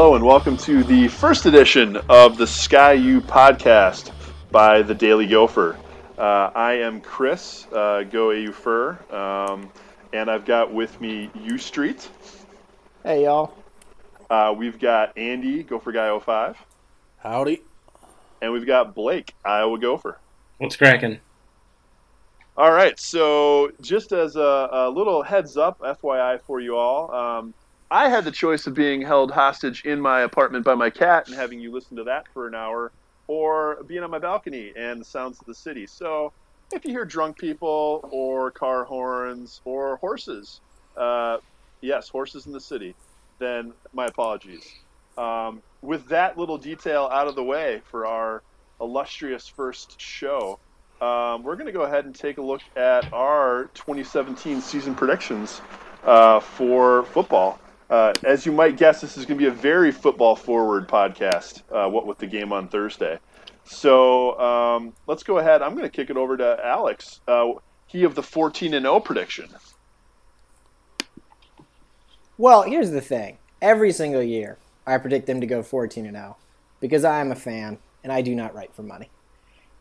Hello and welcome to the first edition of the Ski-U-Pahdcast by the Daily Gopher. Uh, I am Chris, uh, GoAUpher, um, and I've got with me U Street. Hey y'all. Uh, we've got Andy, Gopher Guy 05, Howdy. and we've got Blake, Iowa Gopher. What's cracking? All right, so just as a, a little heads up, FYI for you all, um, I had the choice of being held hostage in my apartment by my cat and having you listen to that for an hour, or being on my balcony and the sounds of the city. So if you hear drunk people or car horns or horses, uh, yes, horses in the city, then my apologies. Um, with that little detail out of the way for our illustrious first show, um, we're going to go ahead and take a look at our 2017 season predictions uh, for football. Uh, as you might guess, this is going to be a very football forward podcast, uh, what with the game on Thursday. So um, let's go ahead. I'm going to kick it over to Alex. Uh, he of the 14 and 0 prediction. Well, here's the thing. Every single year, I predict them to go 14 and 0 because I am a fan and I do not write for money.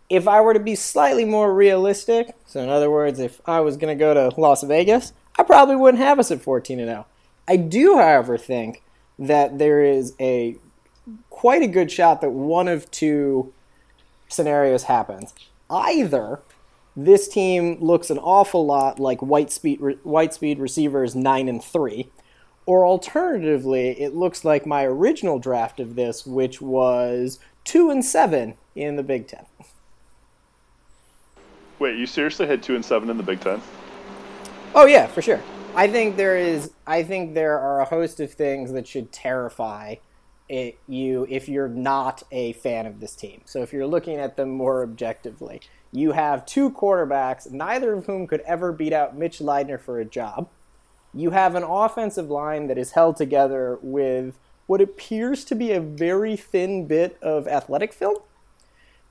If I were to be slightly more realistic, so in other words, if I was going to go to Las Vegas, I probably wouldn't have us at 14 and 0. I do, however, think that there is a quite a good shot that one of two scenarios happens. Either this team looks an awful lot like white speed white speed receivers 9 and 3 or alternatively it looks like my original draft of this which was 2 and 7 in the Big 10. Wait, you seriously had 2 and 7 in the Big Ten? Oh yeah, for sure. I think there is. I think there are a host of things that should terrify it, you if you're not a fan of this team. So if you're looking at them more objectively, you have two quarterbacks, neither of whom could ever beat out Mitch Leidner for a job. You have an offensive line that is held together with what appears to be a very thin bit of athletic film.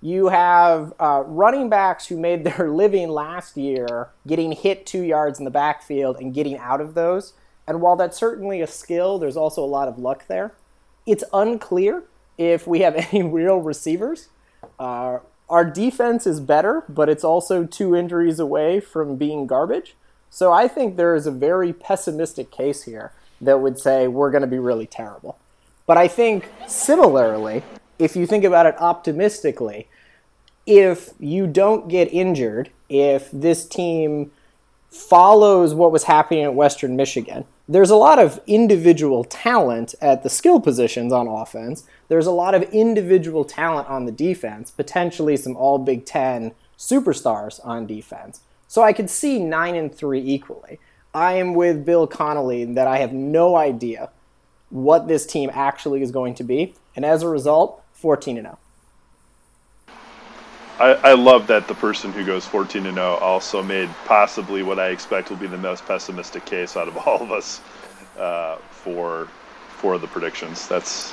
You have uh, running backs who made their living last year getting hit two yards in the backfield and getting out of those. And while that's certainly a skill, there's also a lot of luck there. It's unclear if we have any real receivers. Uh, our defense is better, but it's also two injuries away from being garbage. So I think there is a very pessimistic case here that would say we're going to be really terrible. But I think similarly, if you think about it optimistically, if you don't get injured, if this team follows what was happening at Western Michigan, there's a lot of individual talent at the skill positions on offense. There's a lot of individual talent on the defense, potentially some all Big Ten superstars on defense. So I could see 9 and 3 equally. I am with Bill Connolly that I have no idea what this team actually is going to be. And as a result, 14 and 0. I, I love that the person who goes 14 and 0 also made possibly what I expect will be the most pessimistic case out of all of us uh, for for the predictions. That's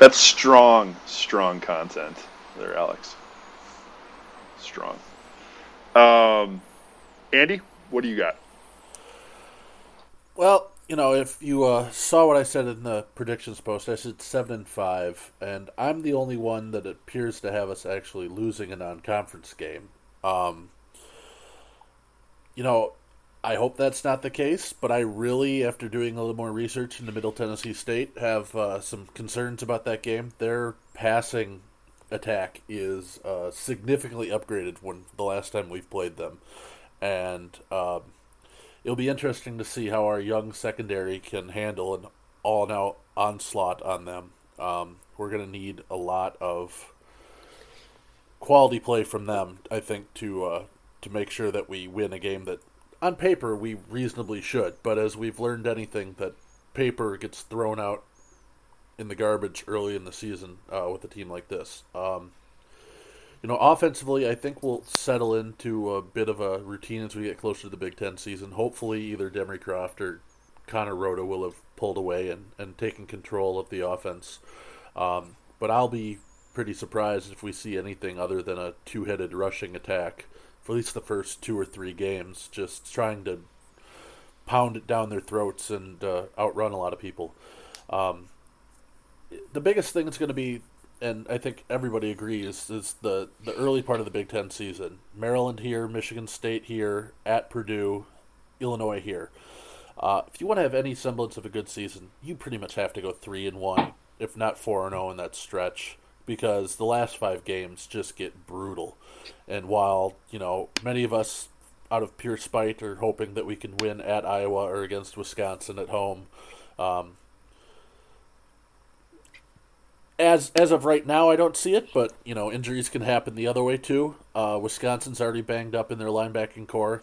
that's strong, strong content there, Alex. Strong. Um, Andy, what do you got? Well, you know, if you uh, saw what I said in the predictions post, I said seven and five, and I'm the only one that appears to have us actually losing a non-conference game. Um, you know, I hope that's not the case, but I really, after doing a little more research into Middle Tennessee State, have uh, some concerns about that game. Their passing attack is uh, significantly upgraded when the last time we've played them, and um, it'll be interesting to see how our young secondary can handle an all now onslaught on them. Um, we're going to need a lot of quality play from them, I think, to uh, to make sure that we win a game that, on paper, we reasonably should. But as we've learned, anything that paper gets thrown out in the garbage early in the season uh, with a team like this. Um, you know, offensively, I think we'll settle into a bit of a routine as we get closer to the Big Ten season. Hopefully, either Demry Croft or Connor Rhoda will have pulled away and, and taken control of the offense. Um, but I'll be pretty surprised if we see anything other than a two headed rushing attack for at least the first two or three games, just trying to pound it down their throats and uh, outrun a lot of people. Um, the biggest thing is going to be and I think everybody agrees, is the, the early part of the Big Ten season. Maryland here, Michigan State here, at Purdue, Illinois here. Uh, if you want to have any semblance of a good season, you pretty much have to go three and one, if not four and zero oh in that stretch, because the last five games just get brutal. And while you know many of us, out of pure spite, are hoping that we can win at Iowa or against Wisconsin at home, um, as as of right now, I don't see it, but you know injuries can happen the other way too. Uh, Wisconsin's already banged up in their linebacking core,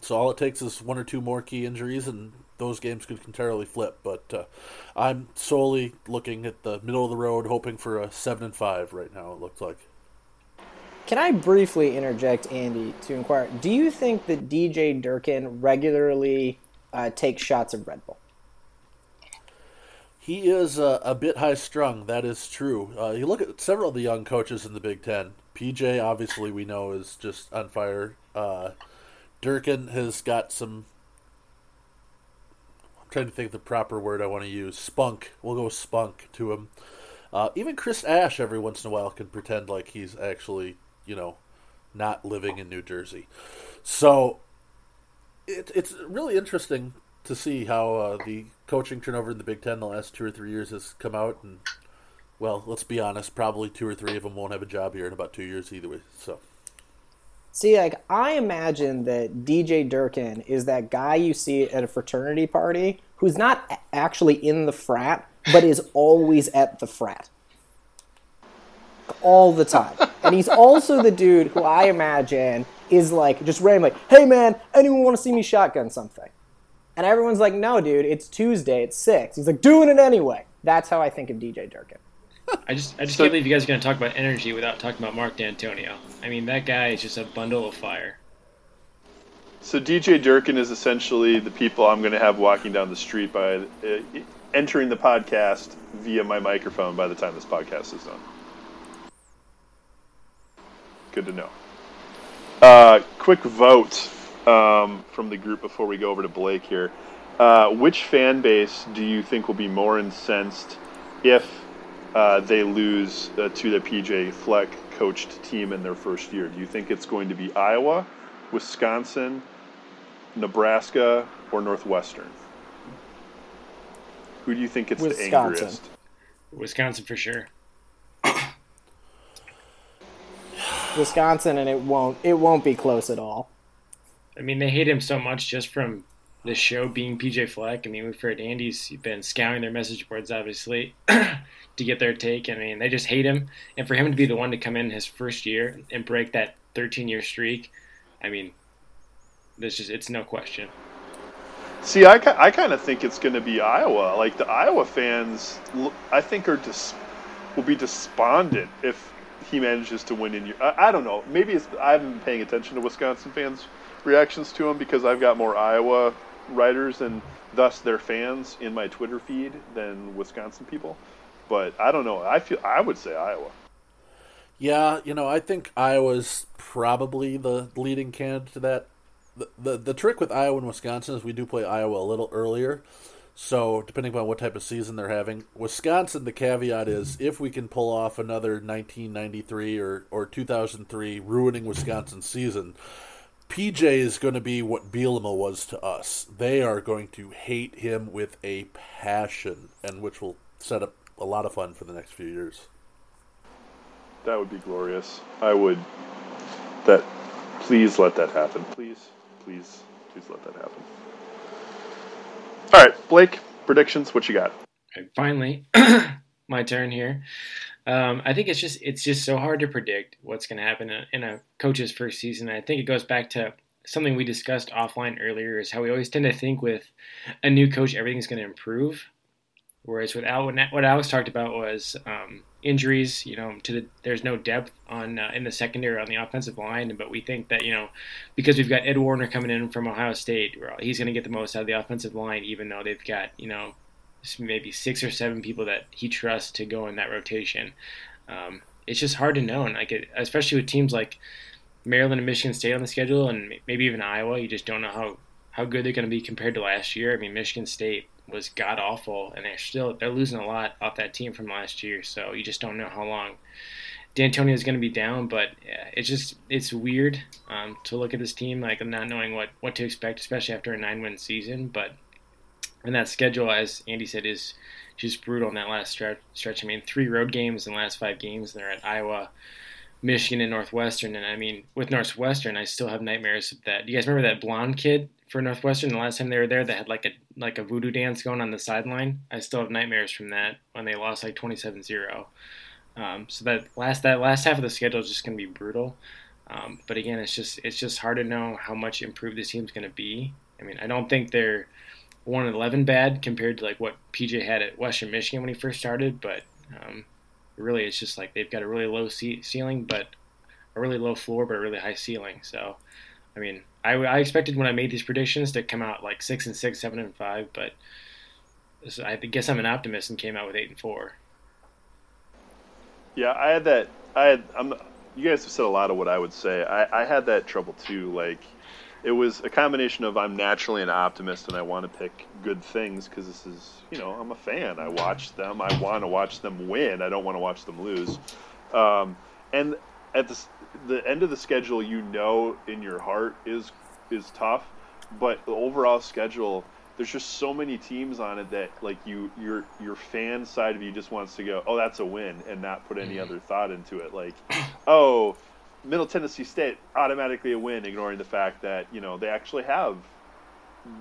so all it takes is one or two more key injuries, and those games could entirely flip. But uh, I'm solely looking at the middle of the road, hoping for a seven and five right now. It looks like. Can I briefly interject, Andy, to inquire? Do you think that DJ Durkin regularly uh, takes shots of Red Bull? He is uh, a bit high strung. That is true. Uh, you look at several of the young coaches in the Big Ten. PJ, obviously, we know is just on fire. Uh, Durkin has got some. I'm trying to think of the proper word I want to use. Spunk. We'll go spunk to him. Uh, even Chris Ash, every once in a while, can pretend like he's actually, you know, not living in New Jersey. So it, it's really interesting to see how uh, the coaching turnover in the Big Ten the last two or three years has come out, and well, let's be honest, probably two or three of them won't have a job here in about two years either way. So. See, like I imagine that DJ Durkin is that guy you see at a fraternity party who's not actually in the frat, but is always at the frat. All the time. And he's also the dude who I imagine is like just randomly, hey man, anyone want to see me shotgun something? And everyone's like, no, dude, it's Tuesday, it's six. He's like, doing it anyway. That's how I think of DJ Durkin. I just, I just so, can't believe you guys are going to talk about energy without talking about Mark Dantonio. I mean, that guy is just a bundle of fire. So DJ Durkin is essentially the people I'm going to have walking down the street by uh, entering the podcast via my microphone by the time this podcast is done. Good to know. Uh, quick vote um, from the group before we go over to Blake here. Uh, which fan base do you think will be more incensed if uh, they lose uh, to the PJ Fleck coached team in their first year? Do you think it's going to be Iowa, Wisconsin, Nebraska, or Northwestern? Who do you think gets Wisconsin. the angriest? Wisconsin for sure. Wisconsin, and it won't it won't be close at all. I mean, they hate him so much just from the show being PJ Fleck. I mean, we've heard Andy's been scouring their message boards, obviously, to get their take. I mean, they just hate him. And for him to be the one to come in his first year and break that 13 year streak, I mean, this just, it's no question. See, I, I kind of think it's going to be Iowa. Like, the Iowa fans, I think, are dis- will be despondent if he manages to win in year. I, I don't know. Maybe it's, I haven't been paying attention to Wisconsin fans reactions to him because I've got more Iowa writers and thus their fans in my Twitter feed than Wisconsin people. But I don't know. I feel I would say Iowa. Yeah, you know, I think Iowa's probably the leading candidate to that. The, the the trick with Iowa and Wisconsin is we do play Iowa a little earlier. So, depending on what type of season they're having, Wisconsin, the caveat is if we can pull off another 1993 or, or 2003 ruining Wisconsin season, PJ is going to be what Bielema was to us. They are going to hate him with a passion, and which will set up a lot of fun for the next few years. That would be glorious. I would. That. Please let that happen. Please, please, please let that happen. All right, Blake. Predictions. What you got? finally, my turn here. Um, I think it's just it's just so hard to predict what's going to happen in a, in a coach's first season. I think it goes back to something we discussed offline earlier is how we always tend to think with a new coach everything's going to improve, whereas with Al, what Alex talked about was um, injuries. You know, to the there's no depth on uh, in the secondary on the offensive line, but we think that you know because we've got Ed Warinner coming in from Ohio State, he's going to get the most out of the offensive line, even though they've got you know maybe six or seven people that he trusts to go in that rotation. Um, it's just hard to know, and like it, especially with teams like Maryland and Michigan State on the schedule, and maybe even Iowa, you just don't know how how good they're going to be compared to last year. I mean, Michigan State was god awful, and they're still they're losing a lot off that team from last year. So you just don't know how long Dantonio is going to be down. But it's just it's weird um, to look at this team like I'm not knowing what what to expect, especially after a nine win season. But and that schedule, as Andy said, is just brutal in that last stretch. Stretch. I mean, three road games in the last five games. They're at Iowa, Michigan, and Northwestern. And I mean, with Northwestern, I still have nightmares of that. Do you guys remember that blonde kid for Northwestern the last time they were there they had like a like a voodoo dance going on the sideline? I still have nightmares from that when they lost like 27-0. Um, so that last that last half of the schedule is just going to be brutal. Um, but again, it's just it's just hard to know how much improved this team's going to be. I mean, I don't think they're one eleven bad compared to like what PJ had at Western Michigan when he first started, but um, really it's just like they've got a really low ceiling, but a really low floor, but a really high ceiling. So, I mean, I, I expected when I made these predictions to come out like six and six, seven and five, but I guess I'm an optimist and came out with eight and four. Yeah, I had that. I had. I'm. You guys have said a lot of what I would say. I, I had that trouble too. Like it was a combination of I'm naturally an optimist and I want to pick good things because this is, you know, I'm a fan. I watch them. I want to watch them win. I don't want to watch them lose. Um, and at the, the end of the schedule, you know, in your heart is is tough, but the overall schedule, there's just so many teams on it that like you your your fan side of you just wants to go, oh, that's a win, and not put any mm-hmm. other thought into it. Like, oh Middle Tennessee State automatically a win, ignoring the fact that you know they actually have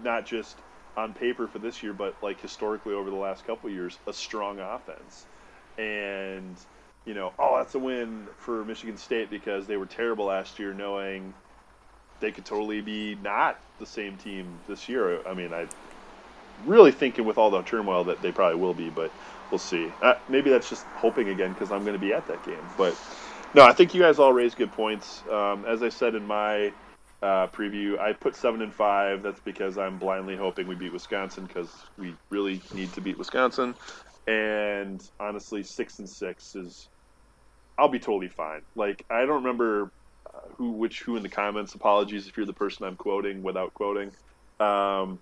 not just on paper for this year, but like historically over the last couple years, a strong offense. And you know, oh, that's a win for Michigan State because they were terrible last year, knowing they could totally be not the same team this year. I mean, I really thinking with all the turmoil that they probably will be, but we'll see. Uh, maybe that's just hoping again because I'm going to be at that game, but. No, I think you guys all raised good points. Um, as I said in my uh, preview, I put seven and five. That's because I'm blindly hoping we beat Wisconsin because we really need to beat Wisconsin. And honestly, six and six is, I'll be totally fine. Like I don't remember uh, who, which, who in the comments. Apologies if you're the person I'm quoting without quoting. Um,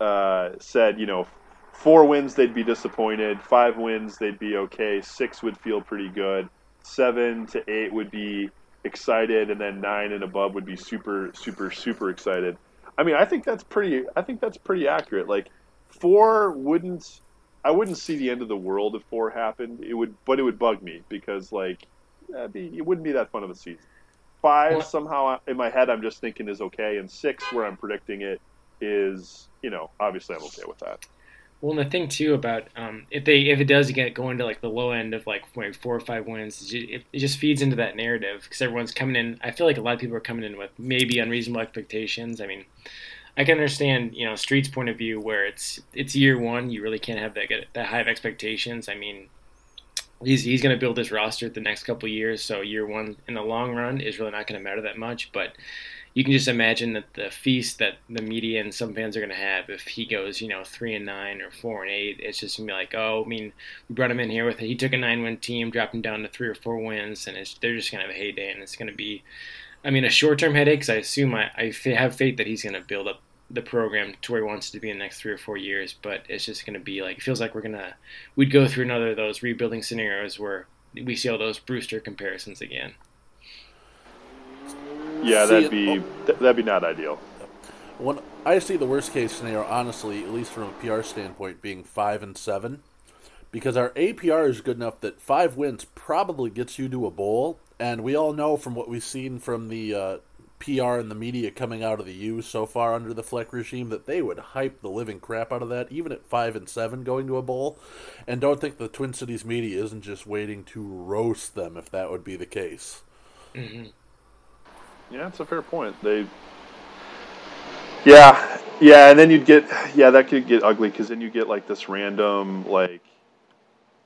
uh, said you know four wins they'd be disappointed, five wins they'd be okay, six would feel pretty good seven to eight would be excited, and then nine and above would be super, super, super excited. I mean, I think that's pretty. I think that's pretty accurate. Like four wouldn't. I wouldn't see the end of the world if four happened. It would, but it would bug me because like be, it wouldn't be that fun of a season. Five somehow in my head I'm just thinking is okay, and six where I'm predicting it is you know obviously I'm okay with that. Well, and the thing too about um, if they if it does get going to like the low end of like four or five wins, it just feeds into that narrative because everyone's coming in. I feel like a lot of people are coming in with maybe unreasonable expectations. I mean, I can understand you know Street's point of view where it's it's year one, you really can't have that that high of expectations. I mean, he's he's going to build his roster the next couple years, so year one in the long run is really not going to matter that much, but you can just imagine that the feast that the media and some fans are going to have if he goes, you know, three and nine or four and eight. It's just gonna be like, oh, I mean, we brought him in here with he took a nine-win team, dropped him down to three or four wins, and they're just gonna have a heyday, and it's gonna be, I mean, a short-term headache. Because I assume I, I have faith that he's gonna build up the program to where he wants it to be in the next three or four years. But it's just going to be like it feels like we're gonna we'd go through another of those rebuilding scenarios where we see all those Brewster comparisons again. Yeah, that'd be that'd be not ideal. When I see the worst case scenario, honestly, at least from a PR standpoint, being five and seven, because our APR is good enough that five wins probably gets you to a bowl, and we all know from what we've seen from the uh, PR and the media coming out of the U so far under the Fleck regime that they would hype the living crap out of that, even at five and seven going to a bowl, and don't think the Twin Cities media isn't just waiting to roast them if that would be the case. Mm-hmm. Yeah, it's a fair point. They, yeah, yeah, and then you'd get yeah that could get ugly because then you get like this random like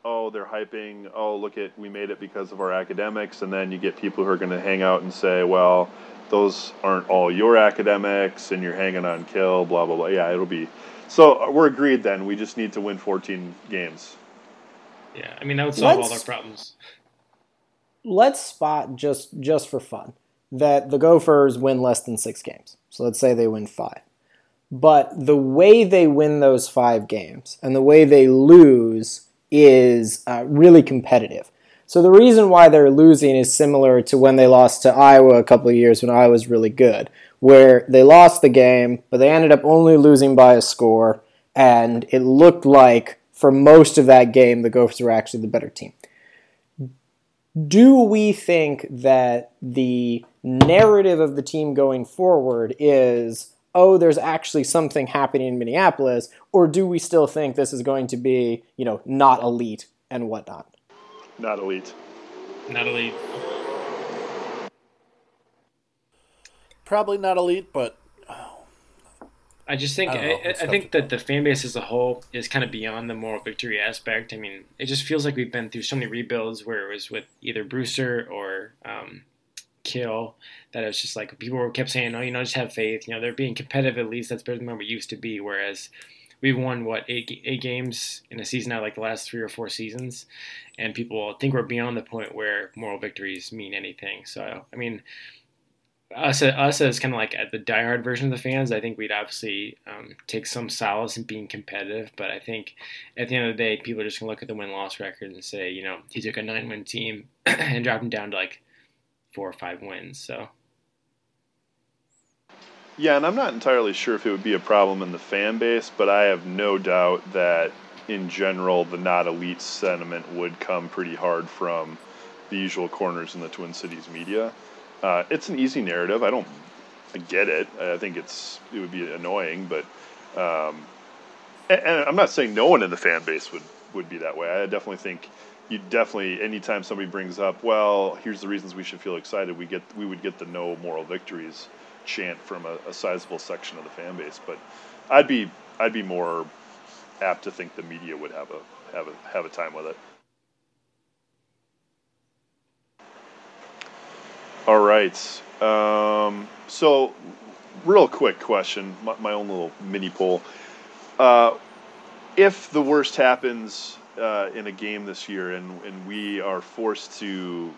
oh, they're hyping, oh, look at, we made it because of our academics. And then you get people who are going to hang out and say, well, those aren't all your academics and you're hanging on kill, blah, blah, blah. Yeah, it'll be. So uh, we're agreed then. We just need to win 14 games. Yeah, I mean, that would solve let's, all their problems. Let's spot just just for fun that the Gophers win less than six games. So let's say they win five. But the way they win those five games and the way they lose is uh, really competitive. So the reason why they're losing is similar to when they lost to Iowa a couple of years when Iowa was really good, where they lost the game, but they ended up only losing by a score, and it looked like for most of that game the Gophers were actually the better team. Do we think that the narrative of the team going forward is oh, there's actually something happening in Minneapolis, or do we still think this is going to be, you know, not elite and whatnot? Not elite. Not elite. Probably not elite, but I just think I, I, I think that the fan base as a whole is kind of beyond the moral victory aspect. I mean, it just feels like we've been through so many rebuilds where it was with either Brewster or um, Kill that it's just like people kept saying, "Oh, you know, just have faith." You know, they're being competitive. At least that's better than what we used to be. Whereas we've won what eight eight games in a season out like the last three or four seasons, and people think we're beyond the point where moral victories mean anything. So I mean, us us as kind of like at the diehard version of the fans, I think we'd obviously um, take some solace in being competitive. But I think at the end of the day, people are just gonna look at the win loss record and say, you know, he took a nine win team and dropped him down to like four or five wins. So. Yeah, and I'm not entirely sure if it would be a problem in the fan base, but I have no doubt that in general the not elite sentiment would come pretty hard from the usual corners in the Twin Cities media. Uh, it's an easy narrative. I don't I get it. I think it's it would be annoying, but um, and, and I'm not saying no one in the fan base would would be that way. I definitely think you definitely anytime somebody brings up, well, here's the reasons we should feel excited, we get we would get the no moral victories chant from a, a sizable section of the fan base. But I'd be I'd be more apt to think the media would have a have a have a time with it. All right. Um, so, real quick question, my, my own little mini poll. Uh, if the worst happens uh, in a game this year, and, and we are forced to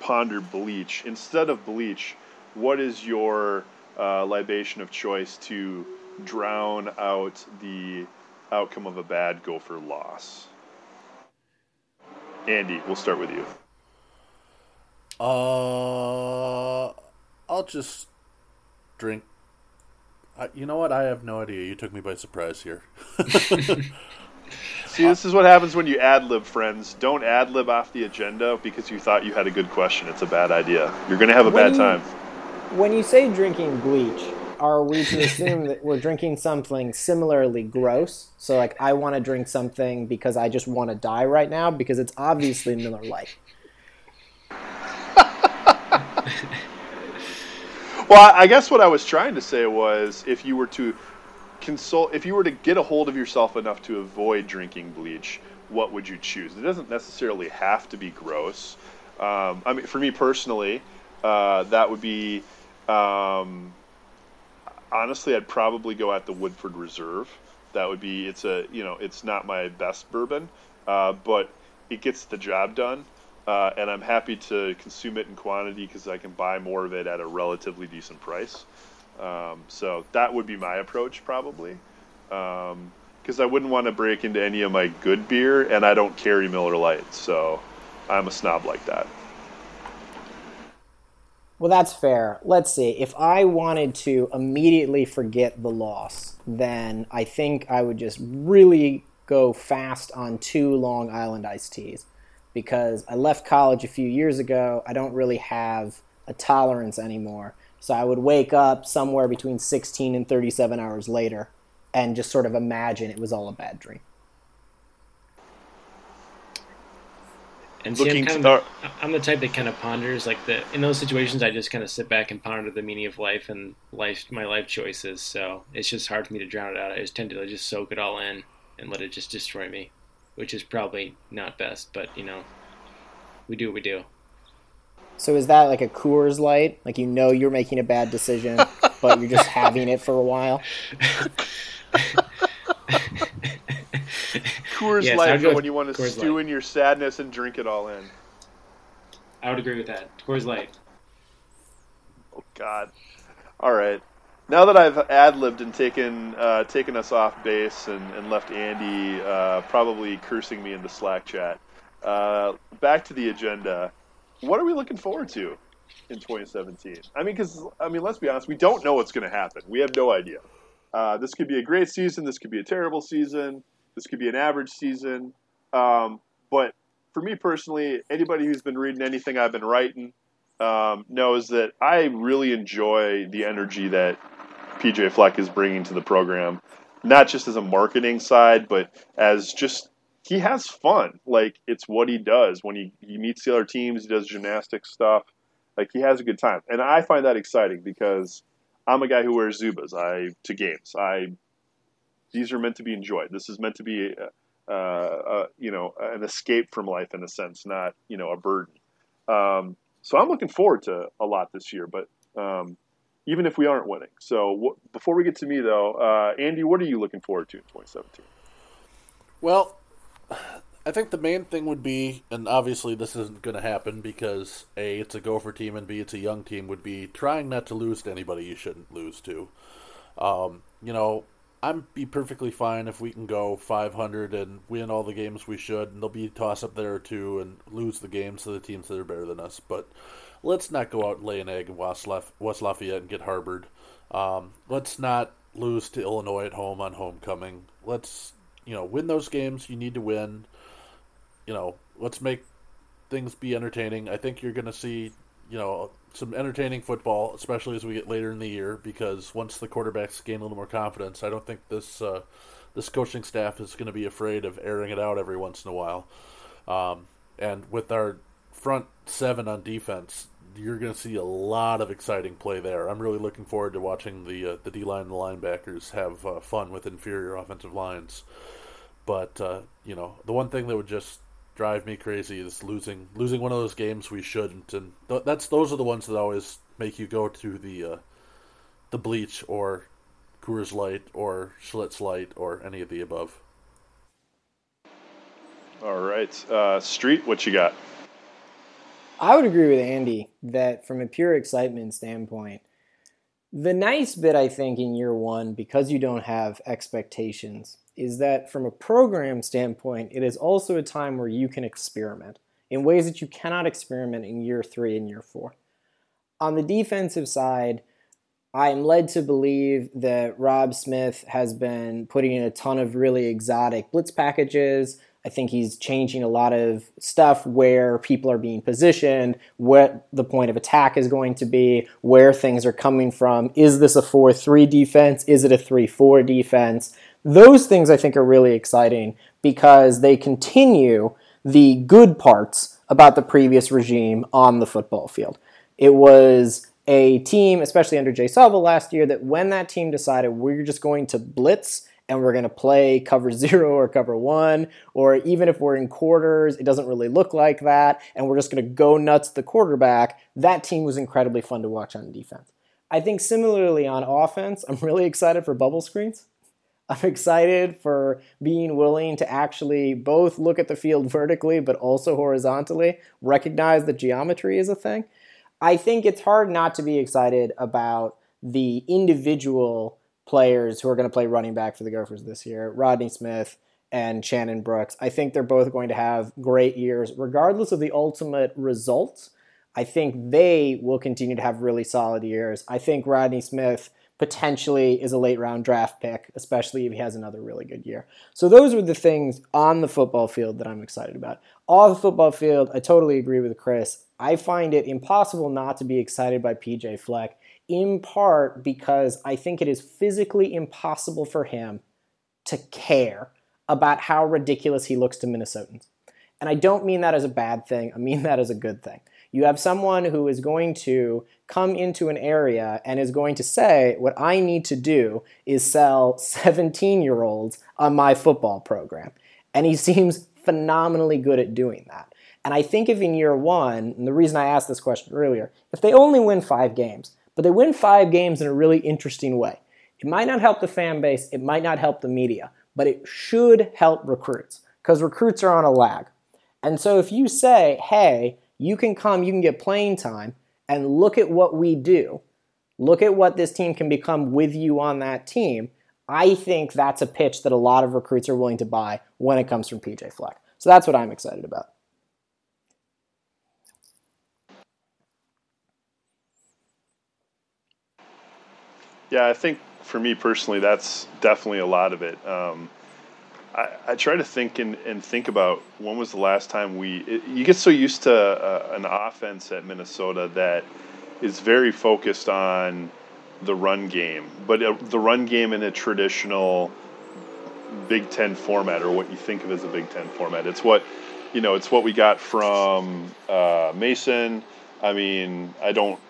ponder bleach. Instead of bleach, what is your uh, libation of choice to drown out the outcome of a bad gopher loss? Andy, we'll start with you. Uh, I'll just drink. I, you know what? I have no idea. You took me by surprise here. See, this is what happens when you ad lib, friends. Don't ad lib off the agenda because you thought you had a good question. It's a bad idea. You're going to have a when bad time. When you say drinking bleach, are we to assume that we're drinking something similarly gross? So, like, I want to drink something because I just want to die right now because it's obviously Miller Lite. well, I guess what I was trying to say was if you were to consult if you were to get a hold of yourself enough to avoid drinking bleach what would you choose it doesn't necessarily have to be gross um, i mean for me personally uh, that would be um, honestly i'd probably go at the woodford reserve. That would be it's a you know it's not my best bourbon uh, but it gets the job done uh, and i'm happy to consume it in quantity because i can buy more of it at a relatively decent price. Um, so that would be my approach probably, because um, I wouldn't want to break into any of my good beer, and I don't carry Miller Lite, so I'm a snob like that. Well, that's fair. Let's see. If I wanted to immediately forget the loss, then I think I would just really go fast on two Long Island iced teas because I left college a few years ago. I don't really have a tolerance anymore So I would wake up somewhere between 16 and 37 hours later and just sort of imagine it was all a bad dream. And see, I'm, kind of the, I'm the type that kind of ponders like the in those situations. I just kind of sit back and ponder the meaning of life and life, my life choices. So it's just hard for me to drown it out. I just tend to just soak it all in and let it just destroy me, which is probably not best. But you know, we do what we do. So is that like a Coors Light? Like you know you're making a bad decision, but you're just having it for a while. Coors yes, Light for when you want to Coors stew Light. in your sadness and drink it all in. I would agree with that. Coors Light. Oh God! All right. Now that I've ad libbed and taken uh, taken us off base and, and left Andy uh, probably cursing me in the Slack chat, uh, back to the agenda. What are we looking forward to in 2017? I mean, because I mean, let's be honest, we don't know what's going to happen. We have no idea. Uh, this could be a great season. This could be a terrible season. This could be an average season. Um, but for me personally, anybody who's been reading anything I've been writing um, knows that I really enjoy the energy that PJ Fleck is bringing to the program, not just as a marketing side, but as just he has fun. Like it's what he does when he, he meets the other teams. He does gymnastics stuff. Like he has a good time, and I find that exciting because I'm a guy who wears Zubaz I to games. I these are meant to be enjoyed. This is meant to be, uh, uh, you know, an escape from life in a sense, not you know a burden. Um, so I'm looking forward to a lot this year, but um, even if we aren't winning. So before we get to me though, uh, Andy, what are you looking forward to in 2017? Well, I think the main thing would be, and obviously this isn't going to happen because a it's a Gopher team and b it's a young team. Would be trying not to lose to anybody you shouldn't lose to. Um, you know, I'm be perfectly fine if we can go 500 and win all the games we should, and there'll be toss up there or two and lose the games to the teams that are better than us. But let's not go out and lay an egg in West, West Lafayette and get harbored. Um, let's not lose to Illinois at home on homecoming. Let's you know win those games you need to win. You know, let's make things be entertaining. I think you're going to see you know some entertaining football, especially as we get later in the year, because once the quarterbacks gain a little more confidence, I don't think this uh, this coaching staff is going to be afraid of airing it out every once in a while. Um, and with our front seven on defense, you're going to see a lot of exciting play there. I'm really looking forward to watching the uh, the D line and the linebackers have uh, fun with inferior offensive lines. But uh, you know, the one thing that would just drive me crazy is losing losing one of those games we shouldn't, and th- that's those are the ones that always make you go to the uh, the bleach or Coors Light or Schlitz Light or any of the above. All right, uh, Street, what you got? I would agree with Andy that from a pure excitement standpoint, the nice bit I think in year one, because you don't have expectations, is that from a program standpoint, it is also a time where you can experiment in ways that you cannot experiment in year three and year four. On the defensive side, I am led to believe that Robb Smith has been putting in a ton of really exotic blitz packages. I think he's changing a lot of stuff where people are being positioned, what the point of attack is going to be, where things are coming from. Is this a 4 3 defense? Is it a 3 4 defense? Those things I think are really exciting because they continue the good parts about the previous regime on the football field. It was a team, especially under Jay Sawvel last year, that when that team decided we're just going to blitz and we're going to play cover zero or cover one, or even if we're in quarters, it doesn't really look like that, and we're just going to go nuts the quarterback, that team was incredibly fun to watch on defense. I think similarly on offense, I'm really excited for bubble screens. I'm excited for being willing to actually both look at the field vertically but also horizontally, recognize that geometry is a thing. I think it's hard not to be excited about the individual players who are going to play running back for the Gophers this year Rodney Smith and Shannon Brooks. I think they're both going to have great years, regardless of the ultimate results. I think they will continue to have really solid years. I think Rodney Smith potentially is a late round draft pick, especially if he has another really good year. So those are the things on the football field that I'm excited about. Off the football field, I totally agree with Chris. I find it impossible not to be excited by PJ Fleck in part because I think it is physically impossible for him to care about how ridiculous he looks to Minnesotans. And I don't mean that as a bad thing, I mean that as a good thing. You have someone who is going to come into an area and is going to say, What I need to do is sell 17 year olds on my football program. And he seems phenomenally good at doing that. And I think if in year one, and the reason I asked this question earlier, if they only win five games, but they win five games in a really interesting way, it might not help the fan base, it might not help the media, but it should help recruits because recruits are on a lag. And so if you say, hey, you can come, you can get playing time, and look at what we do, look at what this team can become with you on that team, I think that's a pitch that a lot of recruits are willing to buy when it comes from PJ Fleck. So that's what I'm excited about. Yeah, I think for me personally, that's definitely a lot of it. Um, I, I, try to think and, and, think about when was the last time we. It, you get so used to uh, an offense at Minnesota that is very focused on the run game, but uh, the run game in a traditional Big Ten format, or what you think of as a Big Ten format. It's what you know. It's what we got from uh, Mason. I mean, I don't.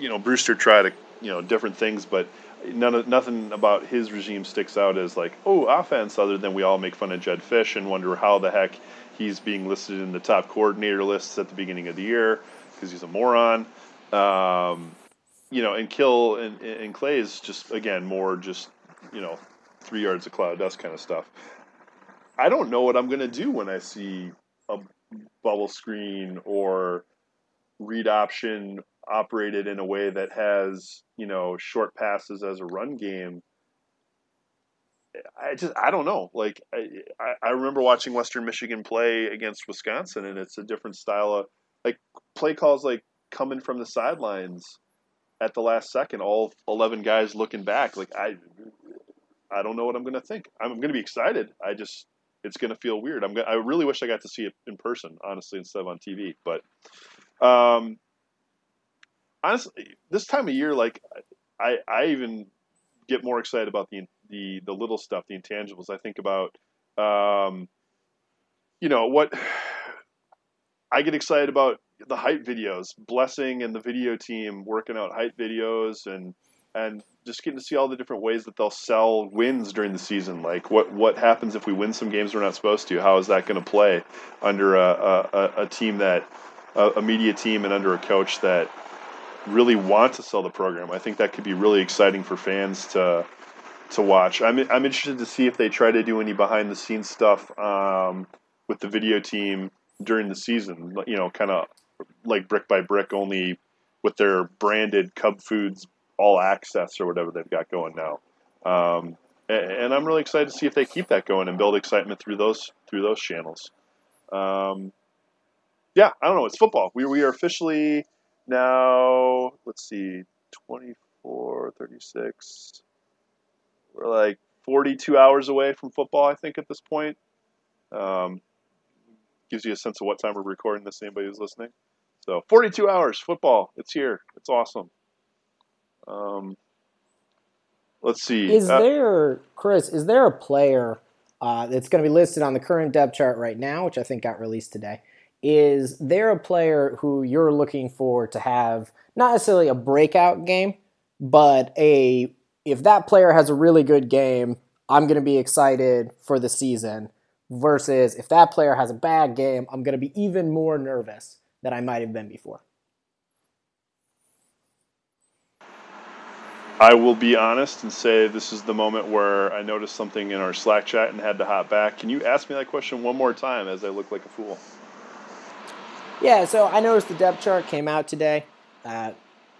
You know, Brewster tried to you know different things, but none of, nothing about his regime sticks out as like oh offense. Other than we all make fun of Jedd Fisch and wonder how the heck he's being listed in the top coordinator lists at the beginning of the year because he's a moron. Um, you know, and Kill and, and Clay is just again more just you know three yards of cloud dust kind of stuff. I don't know what I'm to do when I see a bubble screen or read option operated in a way that has you know short passes as a run game i just i don't know. Like i i remember watching western michigan play against wisconsin and it's a different style of like play calls like coming from the sidelines at the last second all 11 guys looking back. Like i i don't know what i'm going to think. I'm going to be excited. I just it's going to feel weird. I'm gonna, i really wish i got to see it in person honestly instead of on tv but um honestly, this time of year, like I, I even get more excited about the the the little stuff, the intangibles. I think about, um, you know, what I get excited about the hype videos, blessing and the video team working out hype videos and and just getting to see all the different ways that they'll sell wins during the season. Like what what happens if we win some games we're not supposed to? How is that going to play under a, a, a team that a, a media team and under a coach that really want to sell the program. I think that could be really exciting for fans to to watch. I'm I'm interested to see if they try to do any behind the scenes stuff um, with the video team during the season. You know, kind of like brick by brick, only with their branded Cub Foods All Access or whatever they've got going now. Um, and, I'm really excited to see if they keep that going and build excitement through those through those channels. Um, yeah, I don't know. It's football. We we are officially now, let's see, 24, 36. We're like 42 hours away from football, I think, at this point. Um, gives you a sense of what time we're recording this, anybody who's listening. So 42 hours, football. It's here. It's awesome. Um, let's see. Is uh, there, Chris, is there a player uh, that's going to be listed on the current depth chart right now, which I think got released today, is there a player who you're looking for to have not necessarily a breakout game, but a if that player has a really good game, I'm going to be excited for the season versus if that player has a bad game, I'm going to be even more nervous than I might have been before. I will be honest and say this is the moment where I noticed something in our Slack chat and had to hop back. Can you ask me that question one more time as I look like a fool? Yeah, so I noticed the depth chart came out today. Uh,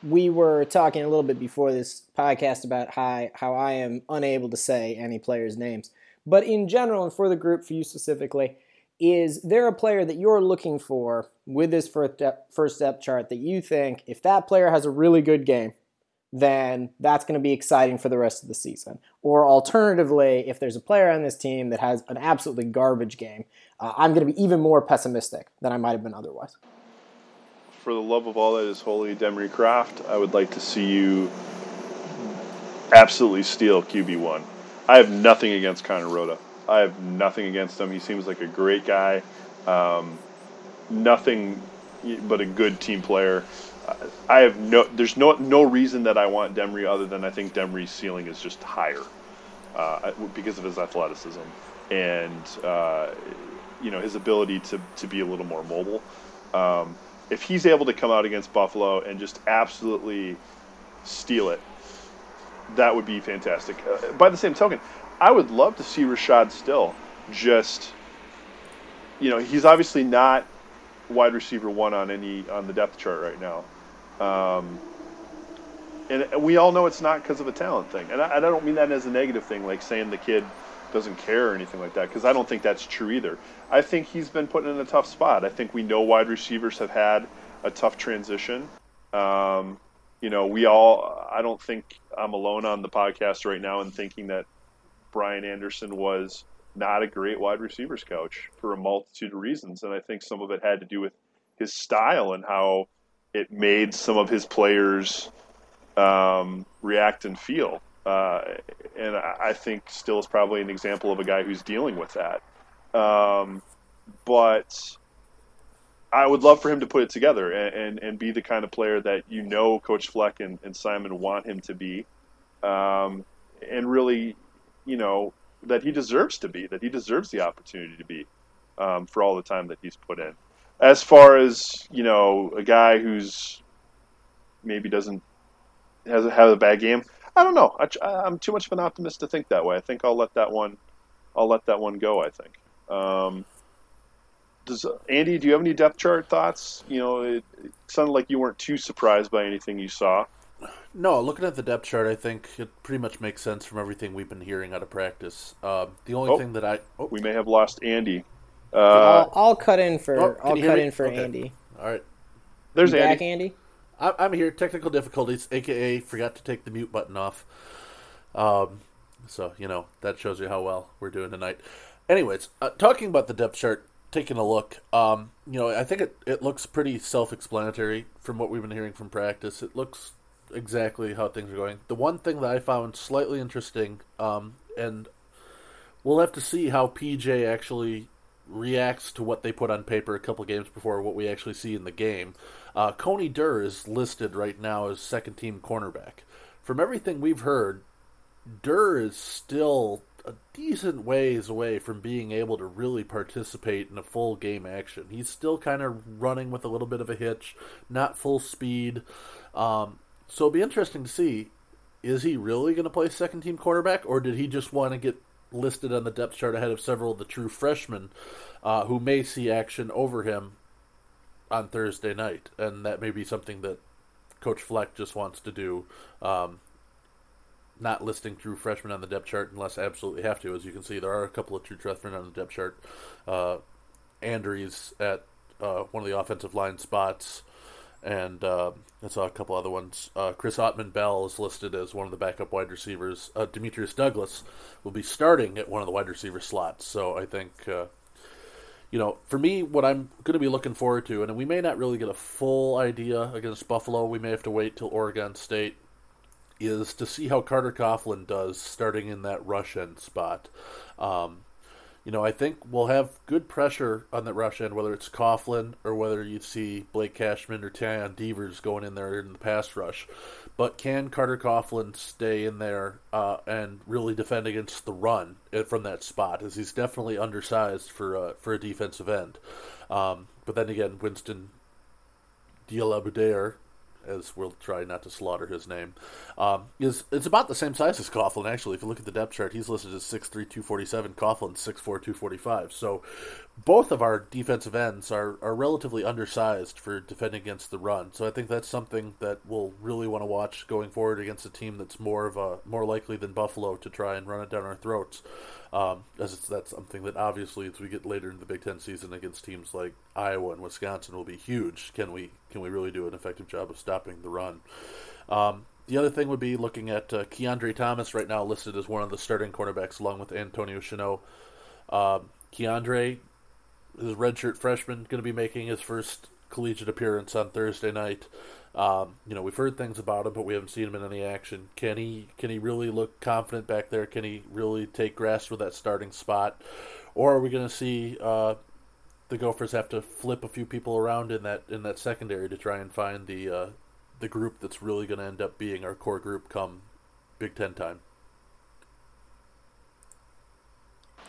we were talking a little bit before this podcast about how, how I am unable to say any players' names. But in general, and for the group, for you specifically, is there a player that you're looking for with this first depth, first depth chart that you think if that player has a really good game, then that's going to be exciting for the rest of the season. Or alternatively, if there's a player on this team that has an absolutely garbage game, uh, I'm going to be even more pessimistic than I might have been otherwise. for the love of all that is holy, Demry Croft, I would like to see you absolutely steal QB one. I have nothing against Connor Rhoda. I have nothing against him. He seems like a great guy. Um, nothing but a good team player. I have no. There's no no reason that I want Demry other than I think Demry's ceiling is just higher uh, because of his athleticism and uh, you know his ability to to be a little more mobile. Um, if he's able to come out against Buffalo and just absolutely steal it, that would be fantastic. Uh, by the same token, I would love to see Rashad still just. You know, he's obviously not wide receiver one on any on the depth chart right now. Um, and we all know it's not because of a talent thing. And I, I, don't mean that as a negative thing, like saying the kid doesn't care or anything like that, because I don't think that's true either. I think he's been put in a tough spot. I think we know wide receivers have had a tough transition. Um, you know, we all, I don't think I'm alone on the podcast right now in thinking that Brian Anderson was not a great wide receivers coach for a multitude of reasons. And I think some of it had to do with his style and how it made some of his players um, react and feel. Uh, and I think still is probably an example of a guy who's dealing with that. Um, but I would love for him to put it together and, and, and, be the kind of player that you know Coach Fleck and, and Simon want him to be. Um, and really, you know, that he deserves to be, that he deserves the opportunity to be um, for all the time that he's put in as far as you know, a guy who's maybe doesn't has a, have a bad game. I don't know. I, am too much of an optimist to think that way. I think I'll let that one. I'll let that one go. I think. Um, does Andy? Do you have any depth chart thoughts? You know, it, it sounded like you weren't too surprised by anything you saw. No, looking at the depth chart, I think it pretty much makes sense from everything we've been hearing out of practice. Uh, the only oh, thing that I oh. we may have lost Andy. Uh, I'll, I'll, cut in for oh, I'll cut in for okay. Andy. All right. There's you Andy. Back, Andy. I'm here. Technical difficulties, aka forgot to take the mute button off. Um, so you know that shows you how well we're doing tonight. Anyways, uh, talking about the depth chart, taking a look. Um, you know, I think it it looks pretty self-explanatory from what we've been hearing from practice. It looks exactly how things are going. The one thing that I found slightly interesting, um, and we'll have to see how PJ actually reacts to what they put on paper a couple games before what we actually see in the game. Uh, Coney Durr is listed right now as second team cornerback. From everything we've heard, Durr is still a decent ways away from being able to really participate in a full game action. He's still kind of running with a little bit of a hitch, not full speed. Um, so it'll be interesting to see is he really going to play second team quarterback, or did he just want to get listed on the depth chart ahead of several of the true freshmen uh, who may see action over him on Thursday night, and that may be something that Coach Fleck just wants to do. Um, not listing true freshmen on the depth chart unless absolutely have to. As you can see, there are a couple of true freshmen on the depth chart. Uh, Andries at uh, one of the offensive line spots and uh, I saw a couple other ones. Uh, Chris Autman-Bell is listed as one of the backup wide receivers. Uh, Demetrius Douglas will be starting at one of the wide receiver slots. So I think, uh, you know, for me, what I'm going to be looking forward to, and we may not really get a full idea against Buffalo. We may have to wait till Oregon State. Is to see how Carter Coughlin does starting in that rush end spot. Um, you know, I think we'll have good pressure on the rush end, whether it's Coughlin or whether you see Blake Cashman or Tai'Yon Devers going in there in the pass rush. But can Carter Coughlin stay in there uh, and really defend against the run uh, from that spot? As he's definitely undersized for uh, for a defensive end. Um, but then again, Winston DeLattiboudere as we'll try not to slaughter his name, um, is it's about the same size as Coughlin. Actually, if you look at the depth chart, he's listed as 6'3", 247. Coughlin 6'4", 245. So both of our defensive ends are, are relatively undersized for defending against the run. So I think that's something that we'll really want to watch going forward against a team that's more of a more likely than Buffalo to try and run it down our throats. Um, as it's that's something that obviously as we get later in the Big Ten season against teams like Iowa and Wisconsin will be huge. Can we can we really do an effective job of stopping the run? Um, the other thing would be looking at uh, Kiondre Thomas right now listed as one of the starting cornerbacks along with Antonio Shenault. Um, Kiondre, his redshirt freshman, going to be making his first collegiate appearance on Thursday night. Um, you know, we've heard things about him, but we haven't seen him in any action. Can he can he really look confident back there? Can he really take grasp of that starting spot, or are we going to see uh, the Gophers have to flip a few people around in that in that secondary to try and find the uh, the group that's really going to end up being our core group come Big Ten time?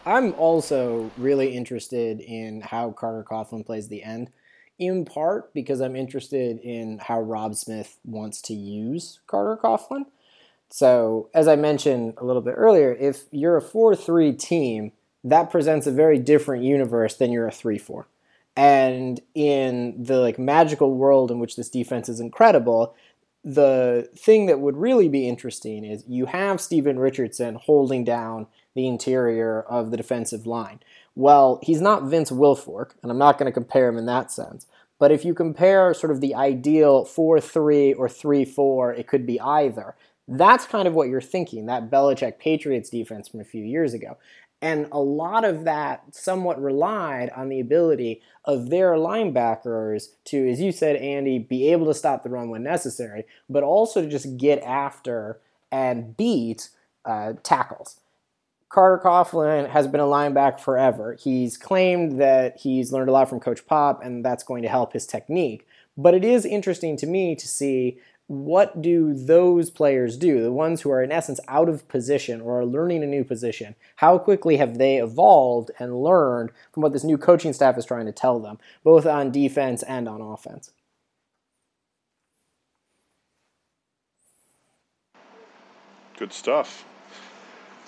I'm also really interested in how Carter Coughlin plays the end, in part because I'm interested in how Robb Smith wants to use Carter Coughlin. So, as I mentioned a little bit earlier, if you're a 4 3 team, that presents a very different universe than you're a 3 4. And in the like magical world in which this defense is incredible, the thing that would really be interesting is you have Steven Richardson holding down the interior of the defensive line. Well, he's not Vince Wilfork, and I'm not going to compare him in that sense. But if you compare sort of the ideal 4 3 or 3 4, it could be either. That's kind of what you're thinking, that Belichick Patriots defense from a few years ago. And a lot of that somewhat relied on the ability of their linebackers to, as you said, Andy, be able to stop the run when necessary, but also to just get after and beat uh, tackles. Carter Coughlin has been a linebacker forever. He's claimed that he's learned a lot from Coach Pop, and that's going to help his technique. But it is interesting to me to see what do those players do, the ones who are in essence out of position or are learning a new position? How quickly have they evolved and learned from what this new coaching staff is trying to tell them, both on defense and on offense? Good stuff.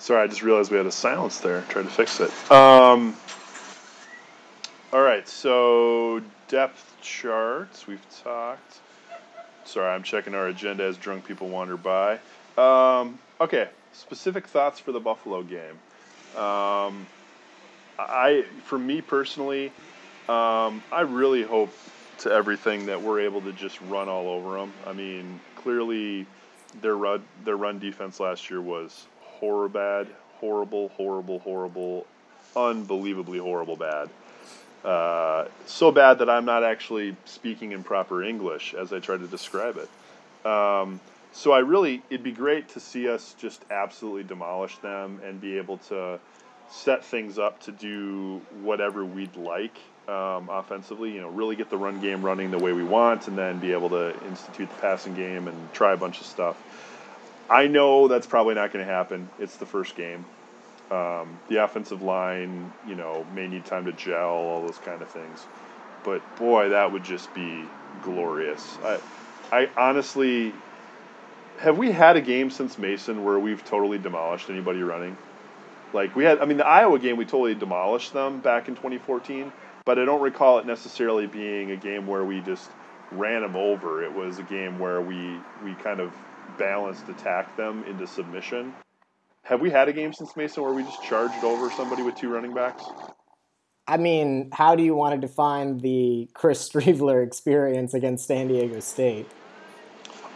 Sorry, I just realized we had a silence there. Tried to fix it. Um, all right, so depth charts. We've talked. Sorry, I'm checking our agenda as drunk people wander by. Um, okay, specific thoughts for the Buffalo game. Um, I, for me personally, um, I really hope to everything that we're able to just run all over them. I mean, clearly, their run their run defense last year was horror bad, horrible, horrible, horrible, unbelievably horrible bad. Uh, so bad that I'm not actually speaking in proper English as I try to describe it. Um, so I really, it'd be great to see us just absolutely demolish them and be able to set things up to do whatever we'd like um, offensively. You know, really get the run game running the way we want, and then be able to institute the passing game and try a bunch of stuff. I know that's probably not going to happen. It's the first game. Um, the offensive line, you know, may need time to gel, all those kind of things. But boy, that would just be glorious. I, I honestly, have we had a game since Mason where we've totally demolished anybody running? Like we had, I mean, the Iowa game we totally demolished them back in 2014, but I don't recall it necessarily being a game where we just ran them over. It was a game where we we kind of balanced attack them into submission. Have we had a game since Mason where we just charged over somebody with two running backs? I mean, how do you want to define the Chris Streveler experience against San Diego State?